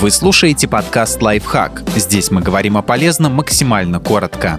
Вы слушаете подкаст «Лайфхак». Здесь мы говорим о полезном максимально коротко.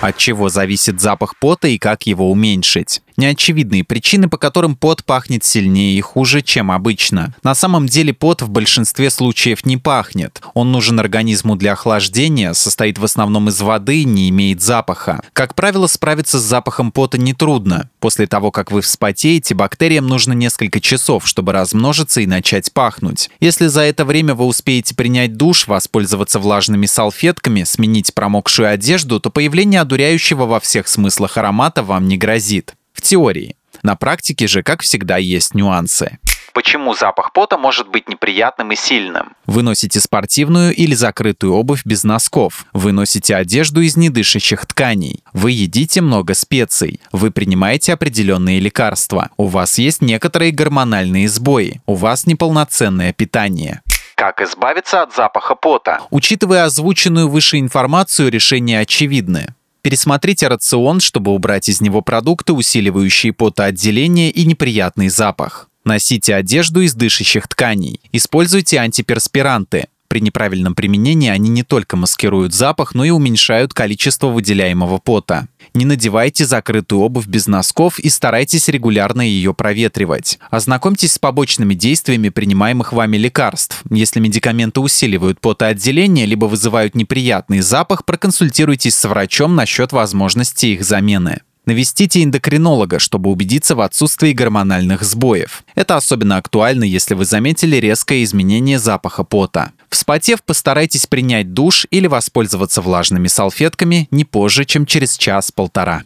От чего зависит запах пота и как его уменьшить? Неочевидные причины, по которым пот пахнет сильнее и хуже, чем обычно. На самом деле пот в большинстве случаев не пахнет. Он нужен организму для охлаждения, состоит в основном из воды, не имеет запаха. Как правило, справиться с запахом пота нетрудно. После того, как вы вспотеете, бактериям нужно несколько часов, чтобы размножиться и начать пахнуть. Если за это время вы успеете принять душ, воспользоваться влажными салфетками, сменить промокшую одежду, то появление одуряющего во всех смыслах аромата вам не грозит теории. На практике же, как всегда, есть нюансы. Почему запах пота может быть неприятным и сильным? Вы носите спортивную или закрытую обувь без носков. Вы носите одежду из недышащих тканей. Вы едите много специй. Вы принимаете определенные лекарства. У вас есть некоторые гормональные сбои. У вас неполноценное питание. Как избавиться от запаха пота? Учитывая озвученную выше информацию, решения очевидны. Пересмотрите рацион, чтобы убрать из него продукты, усиливающие потоотделение и неприятный запах. Носите одежду из дышащих тканей. Используйте антиперспиранты. При неправильном применении они не только маскируют запах, но и уменьшают количество выделяемого пота. Не надевайте закрытую обувь без носков и старайтесь регулярно ее проветривать. Ознакомьтесь с побочными действиями принимаемых вами лекарств. Если медикаменты усиливают потоотделение либо вызывают неприятный запах, проконсультируйтесь с врачом насчет возможности их замены. Навестите эндокринолога, чтобы убедиться в отсутствии гормональных сбоев. Это особенно актуально, если вы заметили резкое изменение запаха пота. Вспотев, постарайтесь принять душ или воспользоваться влажными салфетками не позже, чем через час-полтора.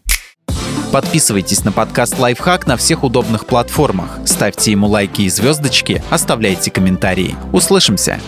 Подписывайтесь на подкаст «Лайфхак» на всех удобных платформах, ставьте ему лайки и звездочки, оставляйте комментарии. Услышимся!